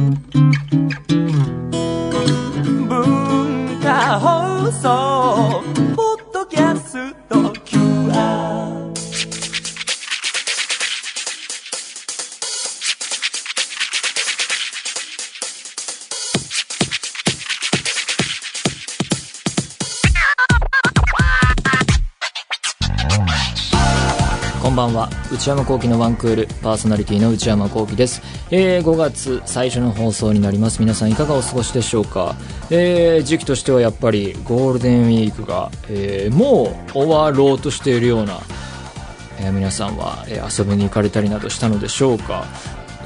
文内山聖輝のワンクールパーソナリティの内山聖輝です、えー5月最初の放送になります。皆さんいかがお過ごしでしょうか、えー時期としてはやっぱりゴールデンウィークが、えーもう終わろうとしているような、えー皆さんは、え遊びに行かれたりなどしたのでしょうか？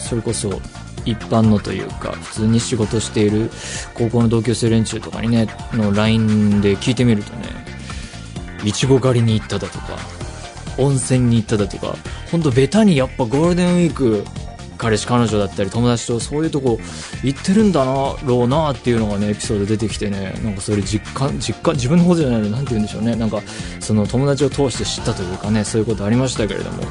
それこそ一般のというか普通に仕事している高校の同級生連中とかにねの LINE で聞いてみるとねいちご狩りに行っただとか温泉に行っただとか本当ベタにやっぱゴールデンウィーク彼氏彼女だったり友達とそういうとこ行ってるんだなろうなっていうのがねエピソード出てきてね。なんかそれ実感実感自分の方じゃないのなんて言うんでしょうね。なんかその友達を通して知ったというかねそういうことありましたけれども。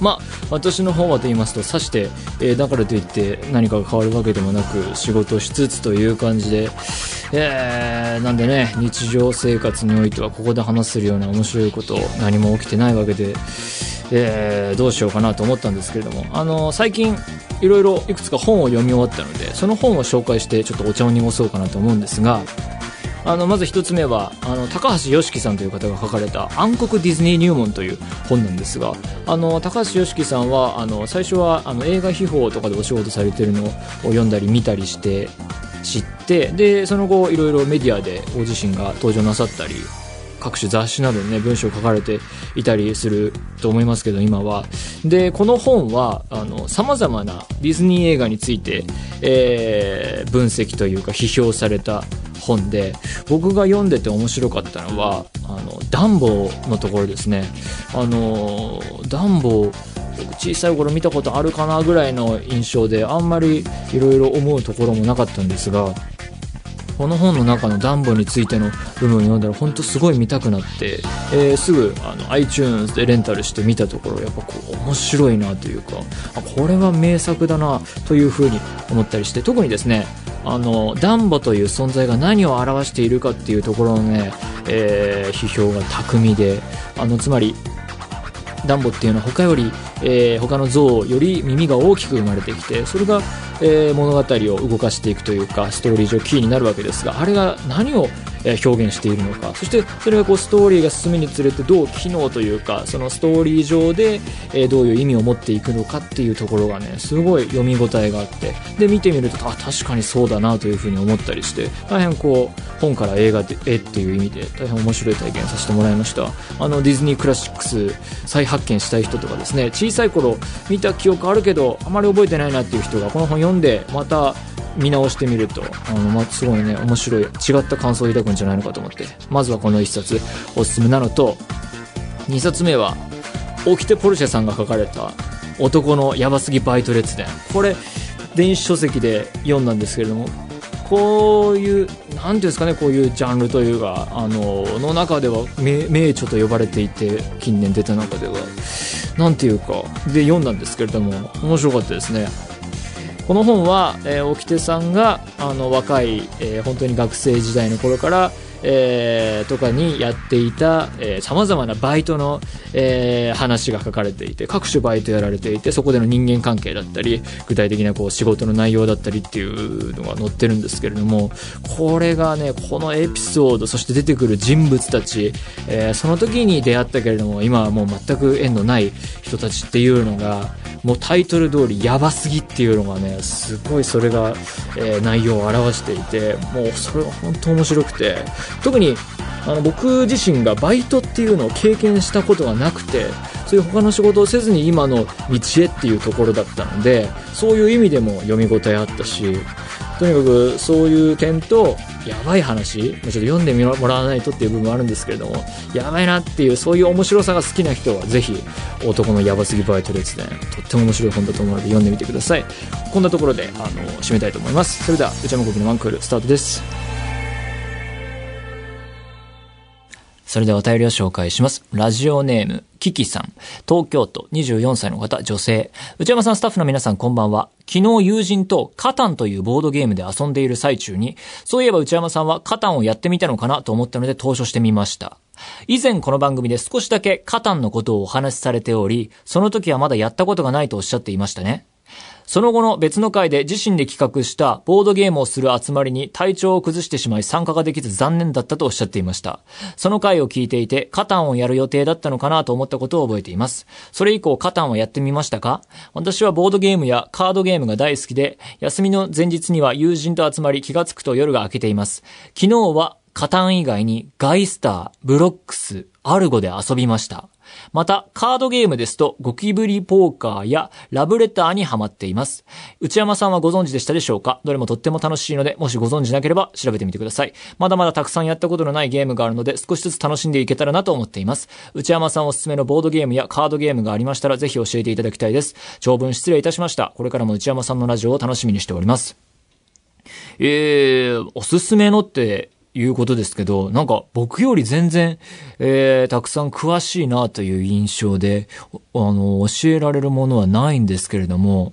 まあ私の方はと言いますとさして、えーだからといって何かが変わるわけでもなく仕事しつつという感じで、えーなんでね日常生活においてはここで話せるような面白いこと何も起きてないわけで、えーどうしようかなと思ったんですけれどもあの最近いろいろいくつか本を読み終わったのでその本を紹介してちょっとお茶を濁そうかなと思うんですがあのまず一つ目はあの高橋良樹さんという方が書かれた「暗黒ディズニー入門」という本なんですがあの高橋良樹さんはあの最初はあの映画秘宝とかでお仕事されてるのを読んだり見たりして知ってでその後いろいろメディアでご自身が登場なさったり各種雑誌などにね文章を書かれていたりすると思いますけど今は。でこの本はさまざまなディズニー映画について、えー分析というか批評された本で僕が読んでて面白かったのはあのダンボのところですね。あのダンボ僕小さい頃見たことあるかなぐらいの印象であんまりいろいろ思うところもなかったんですがこの本の中のダンボについての部分を読んだら本当すごい見たくなって、えーすぐあの iTunes でレンタルして見たところやっぱこう面白いなというかあこれは名作だなというふうに思ったりして特にですねあのダンボという存在が何を表しているかっていうところのね、えー批評が巧みであのつまりダンボっていうのは他より、えー他の象より耳が大きく生まれてきてそれが、えー物語を動かしていくというかストーリー上キーになるわけですがあれが何を、表現しているのか。そしてそれがこうストーリーが進むにつれてどう機能というかそのストーリー上で、えどういう意味を持っていくのかっていうところがねすごい読み応えがあってで見てみるとあ確かにそうだなというふうに思ったりして大変こう本から映画で絵っていう意味で大変面白い体験させてもらいました。あのディズニークラシックス再発見したい人とかですね小さい頃見た記憶あるけどあまり覚えてないなっていう人がこの本読んでまた見直してみるとあの、まあ、すごいね面白い違った感想を抱くんじゃないのかと思って。まずはこの1冊おすすめなのと2冊目はオキテ・ポルシェさんが書かれた「男のヤバすぎバイト列伝」これ電子書籍で読んだんですけれどもこういう、なんていうんですかね、こういうジャンルというか、あの、の中では名名著と呼ばれていて、近年出た中では、なんていうか、で読んだんですけれども、面白かったですね。この本は、えー、沖手さんがあの若い、えー本当に学生時代の頃から、えーとかにやっていたさまざまなバイトの、えー話が書かれていて各種バイトやられていてそこでの人間関係だったり具体的なこう仕事の内容だったりっていうのが載ってるんですけれどもこれがねこのエピソードそして出てくる人物たち、えーその時に出会ったけれども今はもう全く縁のない人たちっていうのがもうタイトル通りやばすぎっていうのがねすごいそれが、えー内容を表していてもうそれは本当面白くて特にあの僕自身がバイトっていうのを経験したことがなくてそういう他の仕事をせずに今の道へっていうところだったのでそういう意味でも読み応えあったしとにかくそういう点とやばい話ちょっと読んでもらわないとっていう部分もあるんですけれどもやばいなっていうそういう面白さが好きな人はぜひ男のやばすぎバイト列伝とっても面白い本だと思うので読んでみてください。こんなところであの締めたいと思います。それでは内山昂輝のワンクールスタートです。それではお便りを紹介します。ラジオネーム、キキさん。東京都24歳の方、女性。内山さん、スタッフの皆さん、こんばんは。昨日友人とカタンというボードゲームで遊んでいる最中に、そういえば内山さんはカタンをやってみたのかなと思ったので投書してみました。以前この番組で少しだけカタンのことをお話しされており、その時はまだやったことがないとおっしゃっていましたね。その後の別の回で自身で企画したボードゲームをする集まりに体調を崩してしまい参加ができず残念だったとおっしゃっていました。その回を聞いていて、カタンをやる予定だったのかなと思ったことを覚えています。それ以降カタンをやってみましたか？私はボードゲームやカードゲームが大好きで、休みの前日には友人と集まり気がつくと夜が明けています。昨日はカタン以外にガイスター、ブロックス、アルゴで遊びました。また、カードゲームですと、ゴキブリポーカーやラブレターにハマっています。内山さんはご存知でしたでしょうか？どれもとっても楽しいので、もしご存知なければ調べてみてください。まだまだたくさんやったことのないゲームがあるので、少しずつ楽しんでいけたらなと思っています。内山さんおすすめのボードゲームやカードゲームがありましたら、ぜひ教えていただきたいです。長文失礼いたしました。これからも内山さんのラジオを楽しみにしております。えー、おすすめのっていうことですけど、なんか僕より全然、えー、たくさん詳しいなという印象で、あの、教えられるものはないんですけれども、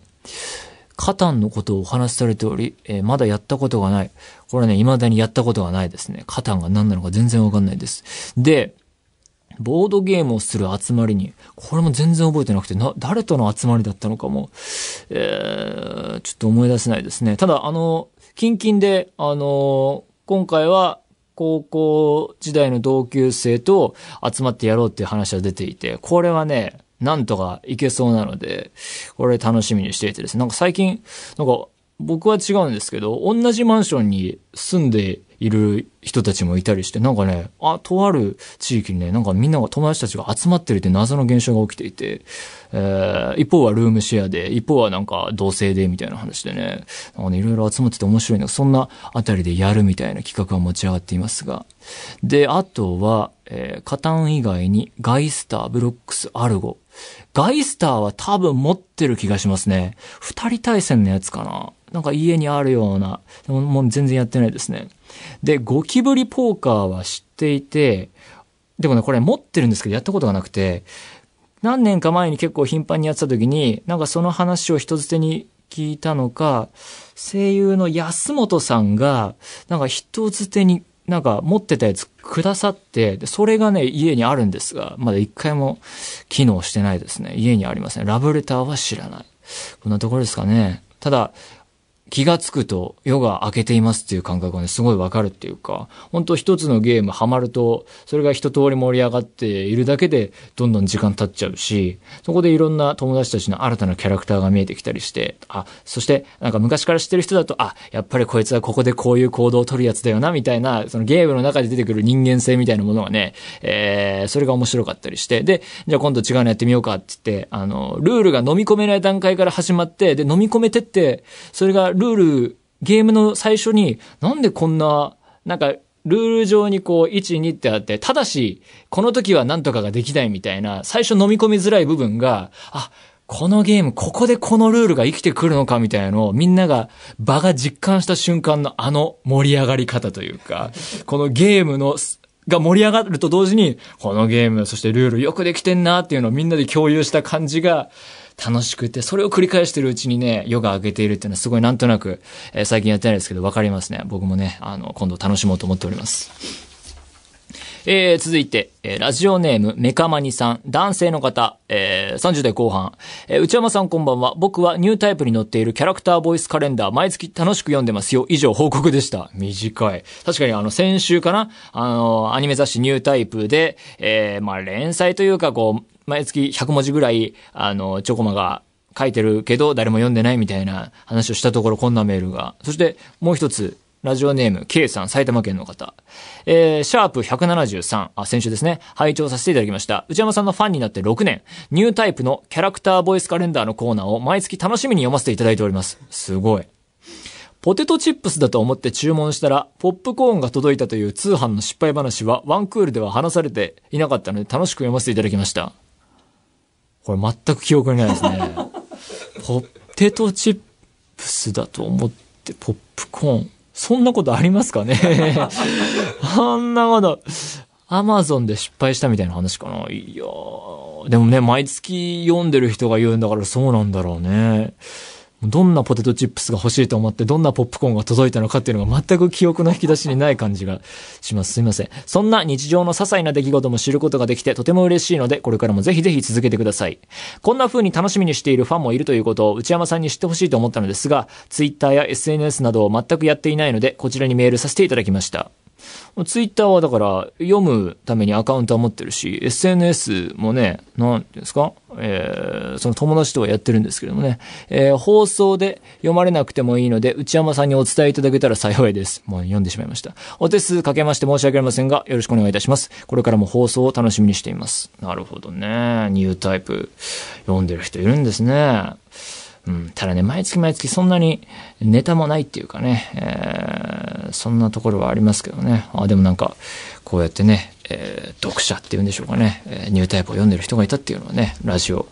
カタンのことをお話しされており、えーまだやったことがない。これね、未だにやったことがないですね。カタンが何なのか全然わかんないです。で、ボードゲームをする集まりに、これも全然覚えてなくて、な、誰との集まりだったのかも、えー、ちょっと思い出せないですね。ただ、あの、近々で、あの、今回は、高校時代の同級生と集まってやろうっていう話が出ていて、これはね、なんとかいけそうなので、これ楽しみにしていてですね。なんか最近、なんか僕は違うんですけど、同じマンションに住んでいる人たちもいたりして、なんかね、あ、とある地域にね、なんかみんなが友達たちが集まってるって謎の現象が起きていて、えー、一方はルームシェアで、一方はなんか同性でみたいな話でね、なんかね、いろいろ集まってて面白いのそんなあたりでやるみたいな企画が持ち上がっていますが。で、あとは、えー、カタン以外にガイスター、ブロックス、アルゴ。ガイスターは多分持ってる気がしますね。二人対戦のやつかな。なんか家にあるような。ももう全然やってないですね。で、ゴキブリポーカーは知っていて、でもね、これ持ってるんですけどやったことがなくて、何年か前に結構頻繁にやってた時に、なんかその話を人づてに聞いたのか、声優の安本さんが、なんか人づてになんか持ってたやつくださって、それがね、家にあるんですが、まだ一回も機能してないですね。家にありますね。ラブレターは知らない。こんなところですかね。ただ、気がつくと夜が明けていますっていう感覚がね、すごいわかるっていうか、本当一つのゲームハマると、それが一通り盛り上がっているだけで、どんどん時間経っちゃうし、そこでいろんな友達たちの新たなキャラクターが見えてきたりして、あ、そして、なんか昔から知ってる人だと、あ、やっぱりこいつはここでこういう行動を取るやつだよな、みたいな、そのゲームの中で出てくる人間性みたいなものがね、えー、それが面白かったりして、で、じゃあ今度違うのやってみようかって言って、あの、ルールが飲み込めない段階から始まって、で、飲み込めてって、それがルルール、ゲームの最初に、なんでこんな、なんか、ルール上にこう、1、2ってあって、ただし、この時は何とかができないみたいな、最初飲み込みづらい部分が、あ、このゲーム、ここでこのルールが生きてくるのかみたいなのを、みんなが、場が実感した瞬間のあの盛り上がり方というか、このゲームの、が盛り上がると同時に、このゲーム、そしてルールよくできてんなっていうのをみんなで共有した感じが、楽しくて、それを繰り返してるうちにね、夜が明けているっていうのはすごいなんとなく、えー最近やってないですけど、わかりますね。僕もね、あの、今度楽しもうと思っております。えー、続いて、えーラジオネーム、メカマニさん、男性の方、えー、30代後半、えー内山さんこんばんは。僕はニュータイプに載っているキャラクターボイスカレンダー、毎月楽しく読んでますよ。以上、報告でした。短い。確かにあの、先週かな？あの、アニメ雑誌ニュータイプで、えー、まあ、連載というか、こう、毎月100文字ぐらい、あの、チョコマが、書いてるけど誰も読んでないみたいな話をしたところこんなメールが。そしてもう一つ、ラジオネーム K さん、埼玉県の方。えー、シャープ173、あ、先週ですね、拝聴させていただきました。内山さんのファンになって6年、ニュータイプのキャラクターボイスカレンダーのコーナーを毎月楽しみに読ませていただいております。すごい。ポテトチップスだと思って注文したら、ポップコーンが届いたという通販の失敗話は、ワンクールでは話されていなかったので、楽しく読ませていただきました。これ全く記憶にないですね。ポテトチップスだと思って、ポップコーン。そんなことありますかね？あんなこと、アマゾンで失敗したみたいな話かな。いやーでもね、毎月読んでる人が言うんだからそうなんだろうね。どんなポテトチップスが欲しいと思って、どんなポップコーンが届いたのかっていうのが全く記憶の引き出しにない感じがします。すいません。そんな日常の些細な出来事も知ることができてとても嬉しいので、これからもぜひぜひ続けてください。こんな風に楽しみにしているファンもいるということを内山さんに知ってほしいと思ったのですが、Twitter や SNS などを全くやっていないので、こちらにメールさせていただきました。ツイッターはだから読むためにアカウントは持ってるし、SNS もね、なんていうんですか？えー、その友達とはやってるんですけどもね、えー、放送で読まれなくてもいいので、内山さんにお伝えいただけたら幸いです。もう読んでしまいました。お手数かけまして申し訳ありませんが、よろしくお願いいたします。これからも放送を楽しみにしています。なるほどね。ニュータイプ読んでる人いるんですね。うん、ただね、毎月毎月そんなにネタもないっていうかね、えー、そんなところはありますけどね。あ、でもなんか、こうやってね、えー、読者っていうんでしょうかね、えー、ニュータイプを読んでる人がいたっていうのはね、ラジオ、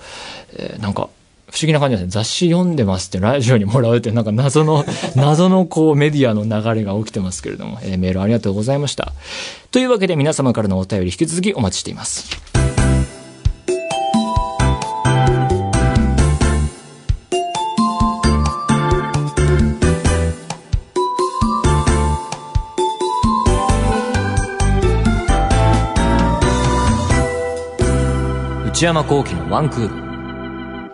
えー、なんか、不思議な感じですね。雑誌読んでますってラジオにもらうってなんか謎の、謎のこうメディアの流れが起きてますけれども、えー、メールありがとうございました。というわけで皆様からのお便り引き続きお待ちしています。内山幸喜のワンクール。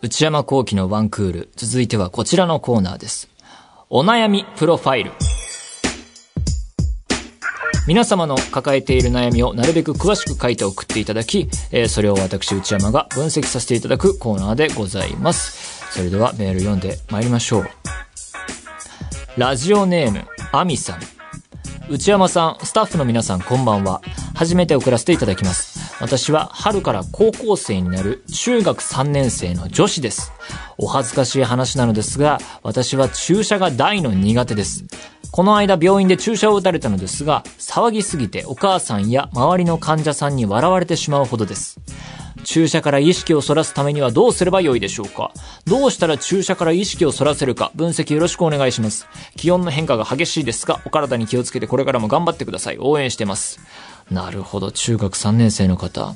内山幸喜のワンクール。続いてはこちらのコーナーです。お悩みプロファイル。皆様の抱えている悩みをなるべく詳しく書いて送っていただき、えーそれを私内山が分析させていただくコーナーでございます。それではメール読んで参りましょう。ラジオネーム、アミさん。内山さん、スタッフの皆さんこんばんは。初めて送らせていただきます。私は春から高校生になる中学3年生の女子です。お恥ずかしい話なのですが、私は注射が大の苦手です。この間病院で注射を打たれたのですが、騒ぎすぎてお母さんや周りの患者さんに笑われてしまうほどです。注射から意識をそらすためにはどうすればよいでしょうか？どうしたら注射から意識をそらせるか分析よろしくお願いします。気温の変化が激しいですが、お体に気をつけてこれからも頑張ってください。応援してます。なるほど、中学3年生の方。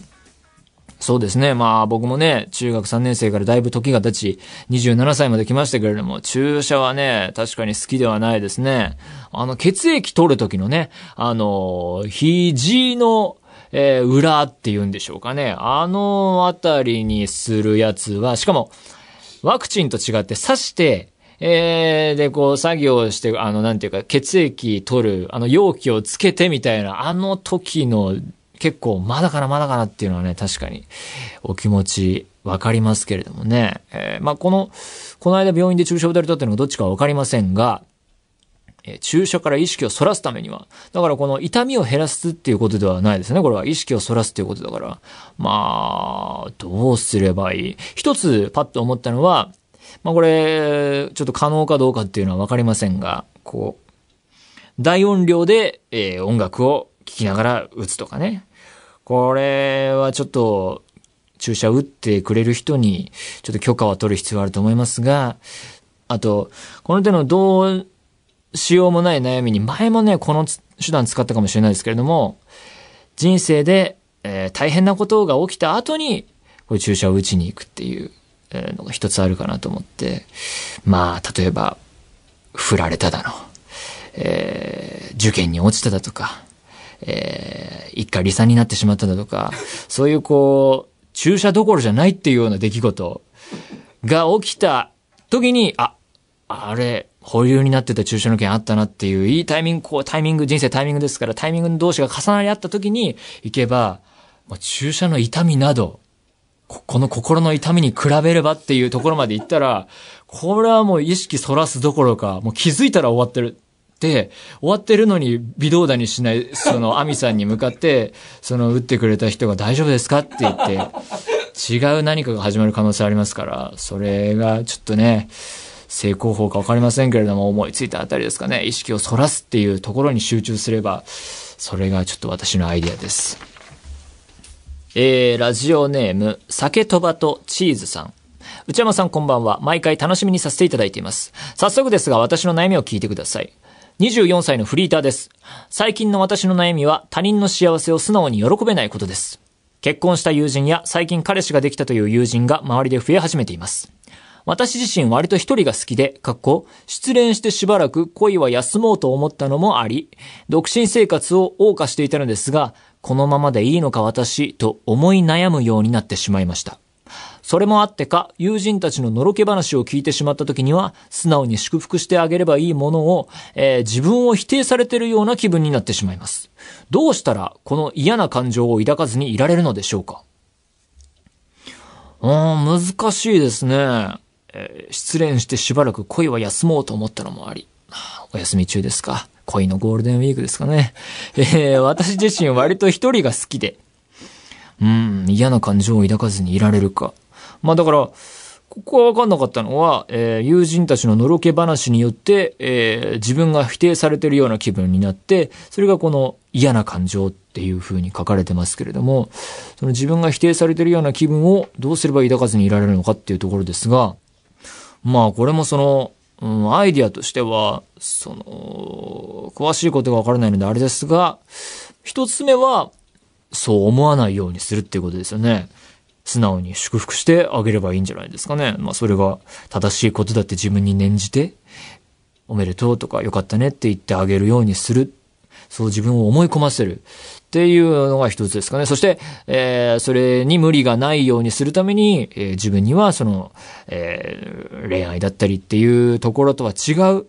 そうですね。まあ僕もね、中学3年生からだいぶ時が経ち、27歳まで来ましたけれども、注射はね、確かに好きではないですね。あの、血液取る時のね、あの、肘の、えー裏っていうんでしょうかね。あのあたりにするやつは、しかも、ワクチンと違って刺して、えー、で、こう、作業して、あの、なんていうか、血液取る、あの、容器をつけてみたいな、あの時の、結構、まだかな、まだかなっていうのはね、確かに、お気持ち、わかりますけれどもね。えーまあ、この、この間病院で注射を打たれたっていうのがどっちかわかりませんが、えー注射から意識をそらすためには、だからこの痛みを減らすっていうことではないですね。これは意識をそらすっていうことだから。まあ、どうすればいい？一つパッと思ったのは、まあこれ、ちょっと可能かどうかっていうのはわかりませんが、こう、大音量で、えー音楽を聴きながら打つとかね。これはちょっと、注射打ってくれる人に、ちょっと許可は取る必要あると思いますが、あと、この手のどうしようもない悩みに、前もね、この手段使ったかもしれないですけれども、人生で、えー大変なことが起きた後に、こう注射を打ちに行くっていうのが一つあるかなと思って、まあ、例えば、振られただの、えー受験に落ちただとか、えー一家離散になってしまっただとか、そういうこう、注射どころじゃないっていうような出来事が起きた時に、あ、あれ、保留になってた注射の件あったなっていう、いいタイミング、こう、タイミング、人生タイミングですから、タイミング同士が重なり合った時に行けば、まあ注射の痛みなど、ここの心の痛みに比べればっていうところまで行ったら、これはもう意識そらすどころか、もう気づいたら終わってる。で、終わってるのに微動だにしない、その、アミさんに向かって、その、打ってくれた人が大丈夫ですかって言って、違う何かが始まる可能性ありますから、それがちょっとね、成功法かわかりませんけれども、思いついたあたりですかね、意識をそらすっていうところに集中すれば、それがちょっと私のアイディアです。えー、ラジオネーム、酒とばとチーズさん。内山さんこんばんは。毎回楽しみにさせていただいています。早速ですが、私の悩みを聞いてください。24歳のフリーターです。最近の私の悩みは他人の幸せを素直に喜べないことです。結婚した友人や最近彼氏ができたという友人が周りで増え始めています。私自身割と一人が好きで、かっこ、失恋してしばらく恋は休もうと思ったのもあり、独身生活を謳歌していたのですが、このままでいいのか私、と思い悩むようになってしまいました。それもあってか、友人たちののろけ話を聞いてしまった時には、素直に祝福してあげればいいものを、えー自分を否定されてるような気分になってしまいます。どうしたら、この嫌な感情を抱かずにいられるのでしょうかうーん、難しいですね。えー失恋してしばらく恋は休もうと思ったのもあり。お休み中ですか恋のゴールデンウィークですかね。えー私自身割と一人が好きで、うん、嫌な感情を抱かずにいられるか。まあだから、ここは分かんなかったのは、えー友人たちののろけ話によって、えー自分が否定されてるような気分になって、それがこの嫌な感情っていう風に書かれてますけれども、その自分が否定されてるような気分をどうすれば抱かずにいられるのかっていうところですが、まあこれもその、うん、アイディアとしては、その、詳しいことがわからないのであれですが、一つ目は、そう思わないようにするっていうことですよね。素直に祝福してあげればいいんじゃないですかね。まあそれが正しいことだって自分に念じて、おめでとうとかよかったねって言ってあげるようにする。そう自分を思い込ませる。っていうのが一つですかね。そして、えーそれに無理がないようにするために、えー自分にはその、えー恋愛だったりっていうところとは違う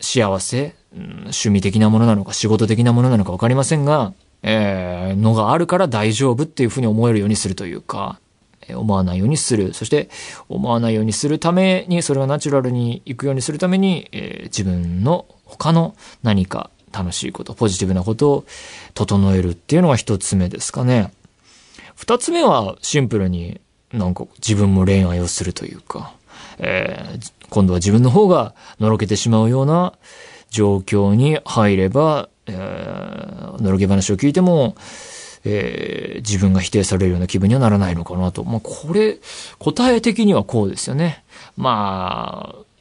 幸せ、うん趣味的なものなのか仕事的なものなのかわかりませんが、えーのがあるから大丈夫っていうふうに思えるようにするというか、え思わないようにする。そして、思わないようにするために、それがナチュラルにいくようにするために、えー自分の他の何か楽しいこと、ポジティブなことを整えるっていうのが一つ目ですかね。二つ目はシンプルになんか自分も恋愛をするというか、えー今度は自分の方がのろけてしまうような状況に入れば、えーのろけ話を聞いても、えー自分が否定されるような気分にはならないのかなと。まあ、これ、答え的にはこうですよね。まあ、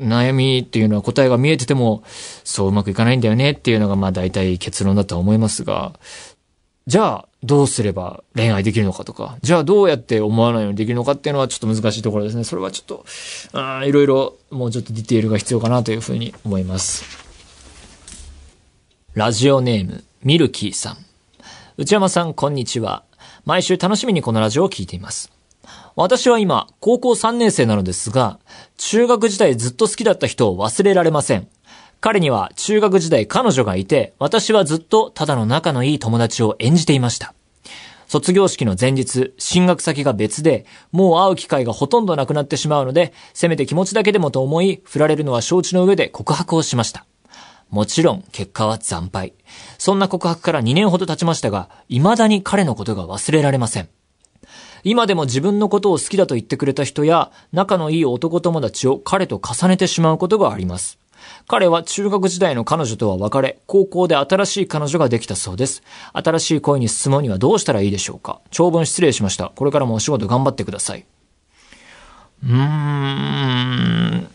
悩みっていうのは答えが見えてても、そううまくいかないんだよねっていうのがまあ大体結論だとは思いますが、じゃあどうすれば恋愛できるのかとか、じゃあどうやって思わないようにできるのかっていうのはちょっと難しいところですね。それはちょっと、あいろいろもうちょっとディテールが必要かなというふうに思います。ラジオネーム、ミルキーさん。内山さん、こんにちは。毎週楽しみにこのラジオを聞いています。私は今、高校3年生なのですが、中学時代ずっと好きだった人を忘れられません。彼には中学時代彼女がいて、私はずっとただの仲のいい友達を演じていました。卒業式の前日、進学先が別で、もう会う機会がほとんどなくなってしまうので、せめて気持ちだけでもと思い、振られるのは承知の上で告白をしました。もちろん、結果は惨敗。そんな告白から2年ほど経ちましたが、未だに彼のことが忘れられません。今でも自分のことを好きだと言ってくれた人や、仲のいい男友達を彼と重ねてしまうことがあります。彼は中学時代の彼女とは別れ、高校で新しい彼女ができたそうです。新しい恋に進むにはどうしたらいいでしょうか長文失礼しました。これからもお仕事頑張ってください。うーん。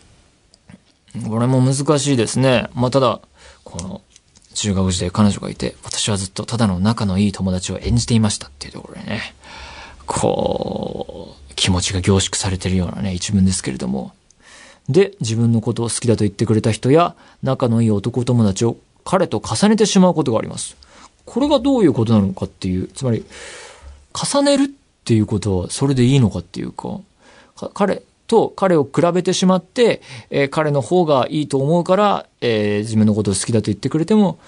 これも難しいですね。まあ、ただ、この、中学時代彼女がいて、私はずっとただの仲のいい友達を演じていましたっていうところでね。こう、気持ちが凝縮されてるようなね、一文ですけれども。で、自分のことを好きだと言ってくれた人や、仲のいい男友達を彼と重ねてしまうことがあります。これがどういうことなのかっていう、つまり、重ねるっていうことはそれでいいのかっていうか、か彼と彼を比べてしまって、えー彼の方がいいと思うから、えー自分のことを好きだと言ってくれても、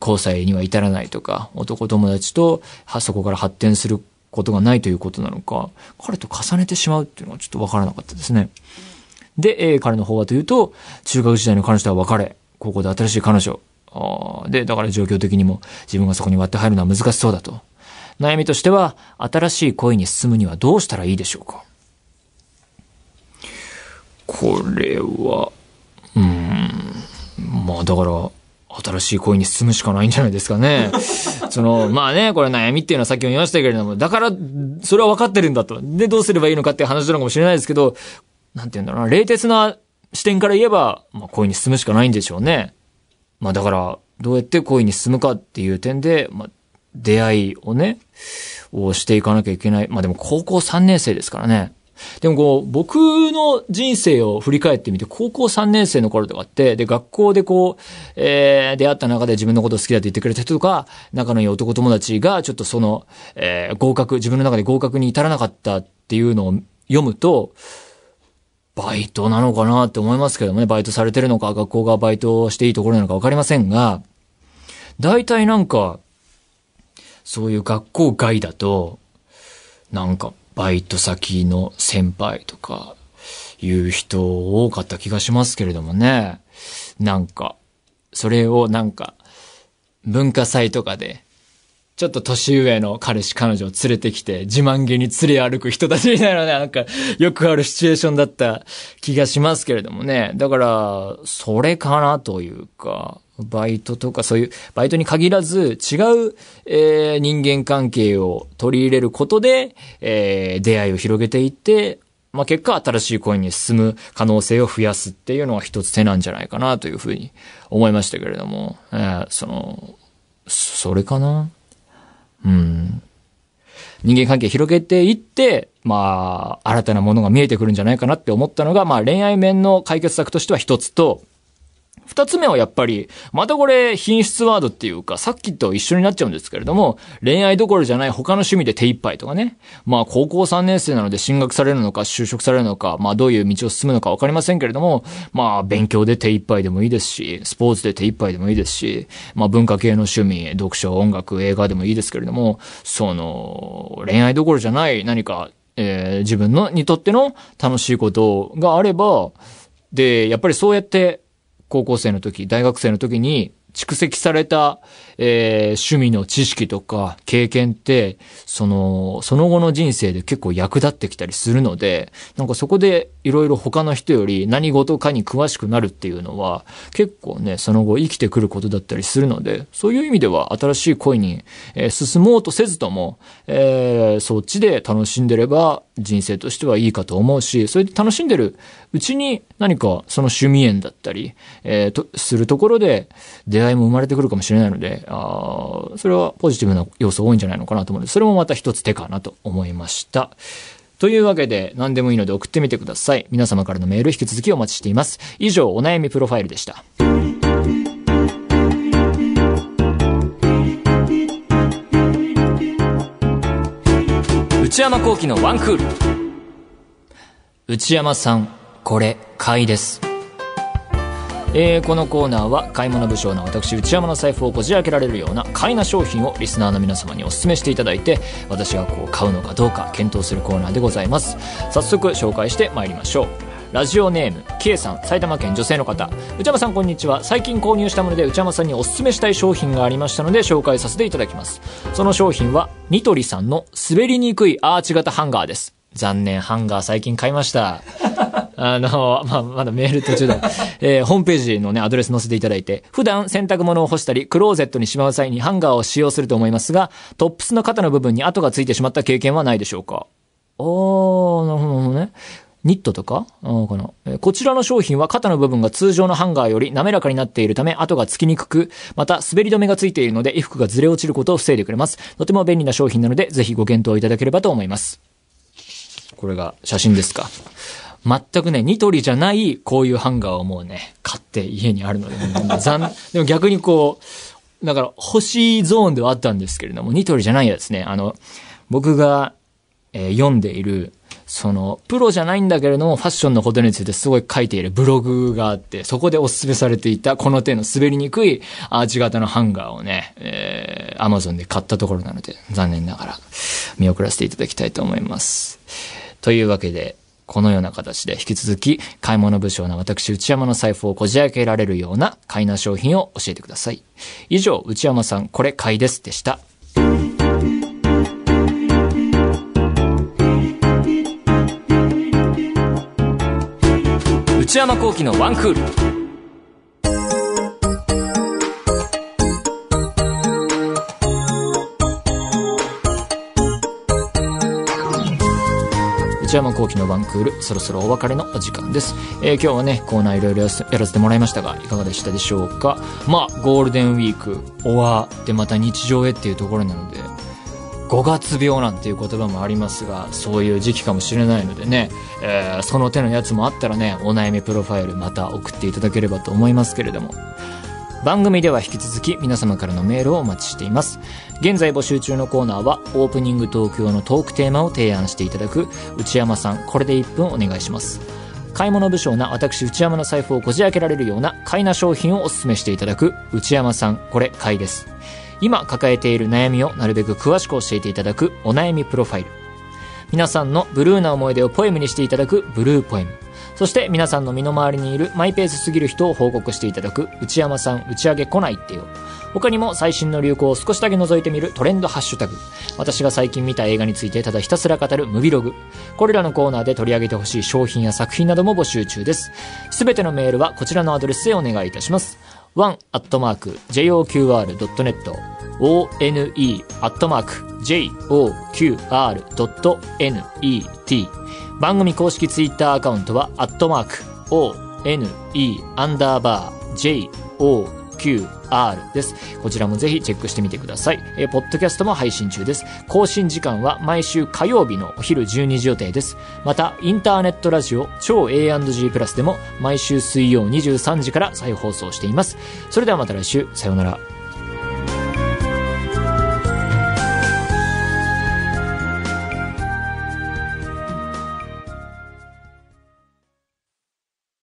交際には至らないとか、男友達とそこから発展することがないということなのか、彼と重ねてしまうっていうのはちょっとわからなかったですね。で、えー彼の方はというと、中学時代の彼女とは別れ、高校で新しい彼女。あで、だから状況的にも自分がそこに割って入るのは難しそうだと。悩みとしては、新しい恋に進むにはどうしたらいいでしょうかこれは、うん、まあだから、新しい恋に進むしかないんじゃないですかね。その、まあね、これ悩みっていうのはさっきも言いましたけれども、だから、それは分かってるんだと。で、どうすればいいのかって話なのかもしれないですけど、なんて言うんだろうな、冷徹な視点から言えば、まあ恋に進むしかないんでしょうね。まあだから、どうやって恋に進むかっていう点で、まあ、出会いをね、をしていかなきゃいけない。まあでも高校3年生ですからね。でもこう、僕の人生を振り返ってみて、高校3年生の頃とかって、で、学校でこう、えー、出会った中で自分のこと好きだって言ってくれた人とか、仲のいい男友達が、ちょっとその、えー、合格、自分の中で合格に至らなかったっていうのを読むと、バイトなのかなって思いますけどもね、バイトされてるのか、学校がバイトしていいところなのかわかりませんが、大体なんか、そういう学校外だと、なんか、バイト先の先輩とか、いう人多かった気がしますけれどもね。なんか、それをなんか、文化祭とかで、ちょっと年上の彼氏彼女を連れてきて、自慢げに連れ歩く人たちみたいなね、なんか、よくあるシチュエーションだった気がしますけれどもね。だから、それかなというか、バイトとかそういう、バイトに限らず違う、えー人間関係を取り入れることで、えー出会いを広げていって、まあ、結果新しい恋に進む可能性を増やすっていうのは一つ手なんじゃないかなというふうに思いましたけれども、えーその、それかな？うん。人間関係広げていって、まあ、新たなものが見えてくるんじゃないかなって思ったのが、まあ、恋愛面の解決策としては一つと、二つ目はやっぱり、またこれ品質ワードっていうか、さっきと一緒になっちゃうんですけれども、恋愛どころじゃない他の趣味で手一杯とかね。まあ高校3年生なので進学されるのか就職されるのか、まあどういう道を進むのかわかりませんけれども、まあ勉強で手一杯でもいいですし、スポーツで手一杯でもいいですし、まあ文化系の趣味、読書、音楽、映画でもいいですけれども、その、恋愛どころじゃない何か、えー自分の、にとっての楽しいことがあれば、で、やっぱりそうやって、高校生の時、大学生の時に蓄積された、えー趣味の知識とか経験って、その、その後の人生で結構役立ってきたりするので、なんかそこでいろいろ他の人より何事かに詳しくなるっていうのは、結構ね、その後生きてくることだったりするので、そういう意味では新しい恋に、えー進もうとせずとも、えーそっちで楽しんでれば人生としてはいいかと思うし、それで楽しんでるうちに何かその趣味縁だったり、えーと、するところで出会いも生まれてくるかもしれないので、あそれはポジティブな要素多いんじゃないのかなと思うので、それもまた一つ手かなと思いました。というわけで、何でもいいので送ってみてください。皆様からのメール引き続きお待ちしています。以上、お悩みプロファイルでした。内山幸喜のワンクール。内山さん、これ、買いです。えーこのコーナーは買い物不詳な私内山の財布をこじ開けられるような買いな商品をリスナーの皆様にお勧めしていただいて私がこう買うのかどうか検討するコーナーでございます。早速紹介してまいりましょう。ラジオネーム K さん埼玉県女性の方。内山さんこんにちは。最近購入したもので内山さんにお勧めしたい商品がありましたので紹介させていただきます。その商品はニトリさんの滑りにくいアーチ型ハンガーです。残念ハンガー最近買いました。あの、まあ、まだメール途中だ。えーホームページのね、アドレス載せていただいて、普段洗濯物を干したり、クローゼットにしまう際にハンガーを使用すると思いますが、トップスの肩の部分に跡がついてしまった経験はないでしょうか？おー、なるほどね。ニットとか？かなえーこちらの商品は肩の部分が通常のハンガーより滑らかになっているため、跡がつきにくく、また滑り止めがついているので、衣服がずれ落ちることを防いでくれます。とても便利な商品なので、ぜひご検討いただければと思います。これが写真ですか？全くね、ニトリじゃない、こういうハンガーをもうね、買って家にあるので、残、でも逆にこう、だから欲しいゾーンではあったんですけれども、ニトリじゃないやつね、あの、僕が、えー読んでいる、その、プロじゃないんだけれども、ファッションのことについてすごい書いているブログがあって、そこでお勧めされていた、この手の滑りにくいアーチ型のハンガーをね、えー、アマゾンで買ったところなので、残念ながら見送らせていただきたいと思います。というわけで、このような形で引き続き、買い物不詳な私内山の財布をこじ開けられるような買いな商品を教えてください。以上、内山さん、これ買いですでした。内山幸喜のワンクール。内山幸喜のワンクール、そろそろお別れのお時間です。えー今日はね、コーナーいろいろやらせやらせてもらいましたが、いかがでしたでしょうか？まあ、ゴールデンウィーク、終わってまた日常へっていうところなので、5月病なんていう言葉もありますが、そういう時期かもしれないのでね、えーその手のやつもあったらね、お悩みプロファイルまた送っていただければと思いますけれども。番組では引き続き皆様からのメールをお待ちしています。現在募集中のコーナーはオープニングトーク用のトークテーマを提案していただく内山さん、これで1分お願いします。買い物不詳な私内山の財布をこじ開けられるような買いな商品をお勧めしていただく内山さん、これ買いです。今抱えている悩みをなるべく詳しく教えていただくお悩みプロファイル。皆さんのブルーな思い出をポエムにしていただくブルーポエム。そして皆さんの身の回りにいるマイペースすぎる人を報告していただく内山さん打ち上げ来ないってよ。他にも最新の流行を少しだけ覗いてみるトレンドハッシュタグ。私が最近見た映画についてただひたすら語るムビログ。これらのコーナーで取り上げてほしい商品や作品なども募集中です。すべてのメールはこちらのアドレスへお願いいたします。one.joqr.net one.joqr.net 番組公式ツイッターアカウントは、アットマーク、one, アンダーバー、joqr です。こちらもぜひチェックしてみてください。えポッドキャストも配信中です。更新時間は毎週火曜日のお昼12時予定です。また、インターネットラジオ、超 A&G プラスでも毎週水曜23時から再放送しています。それではまた来週、さようなら。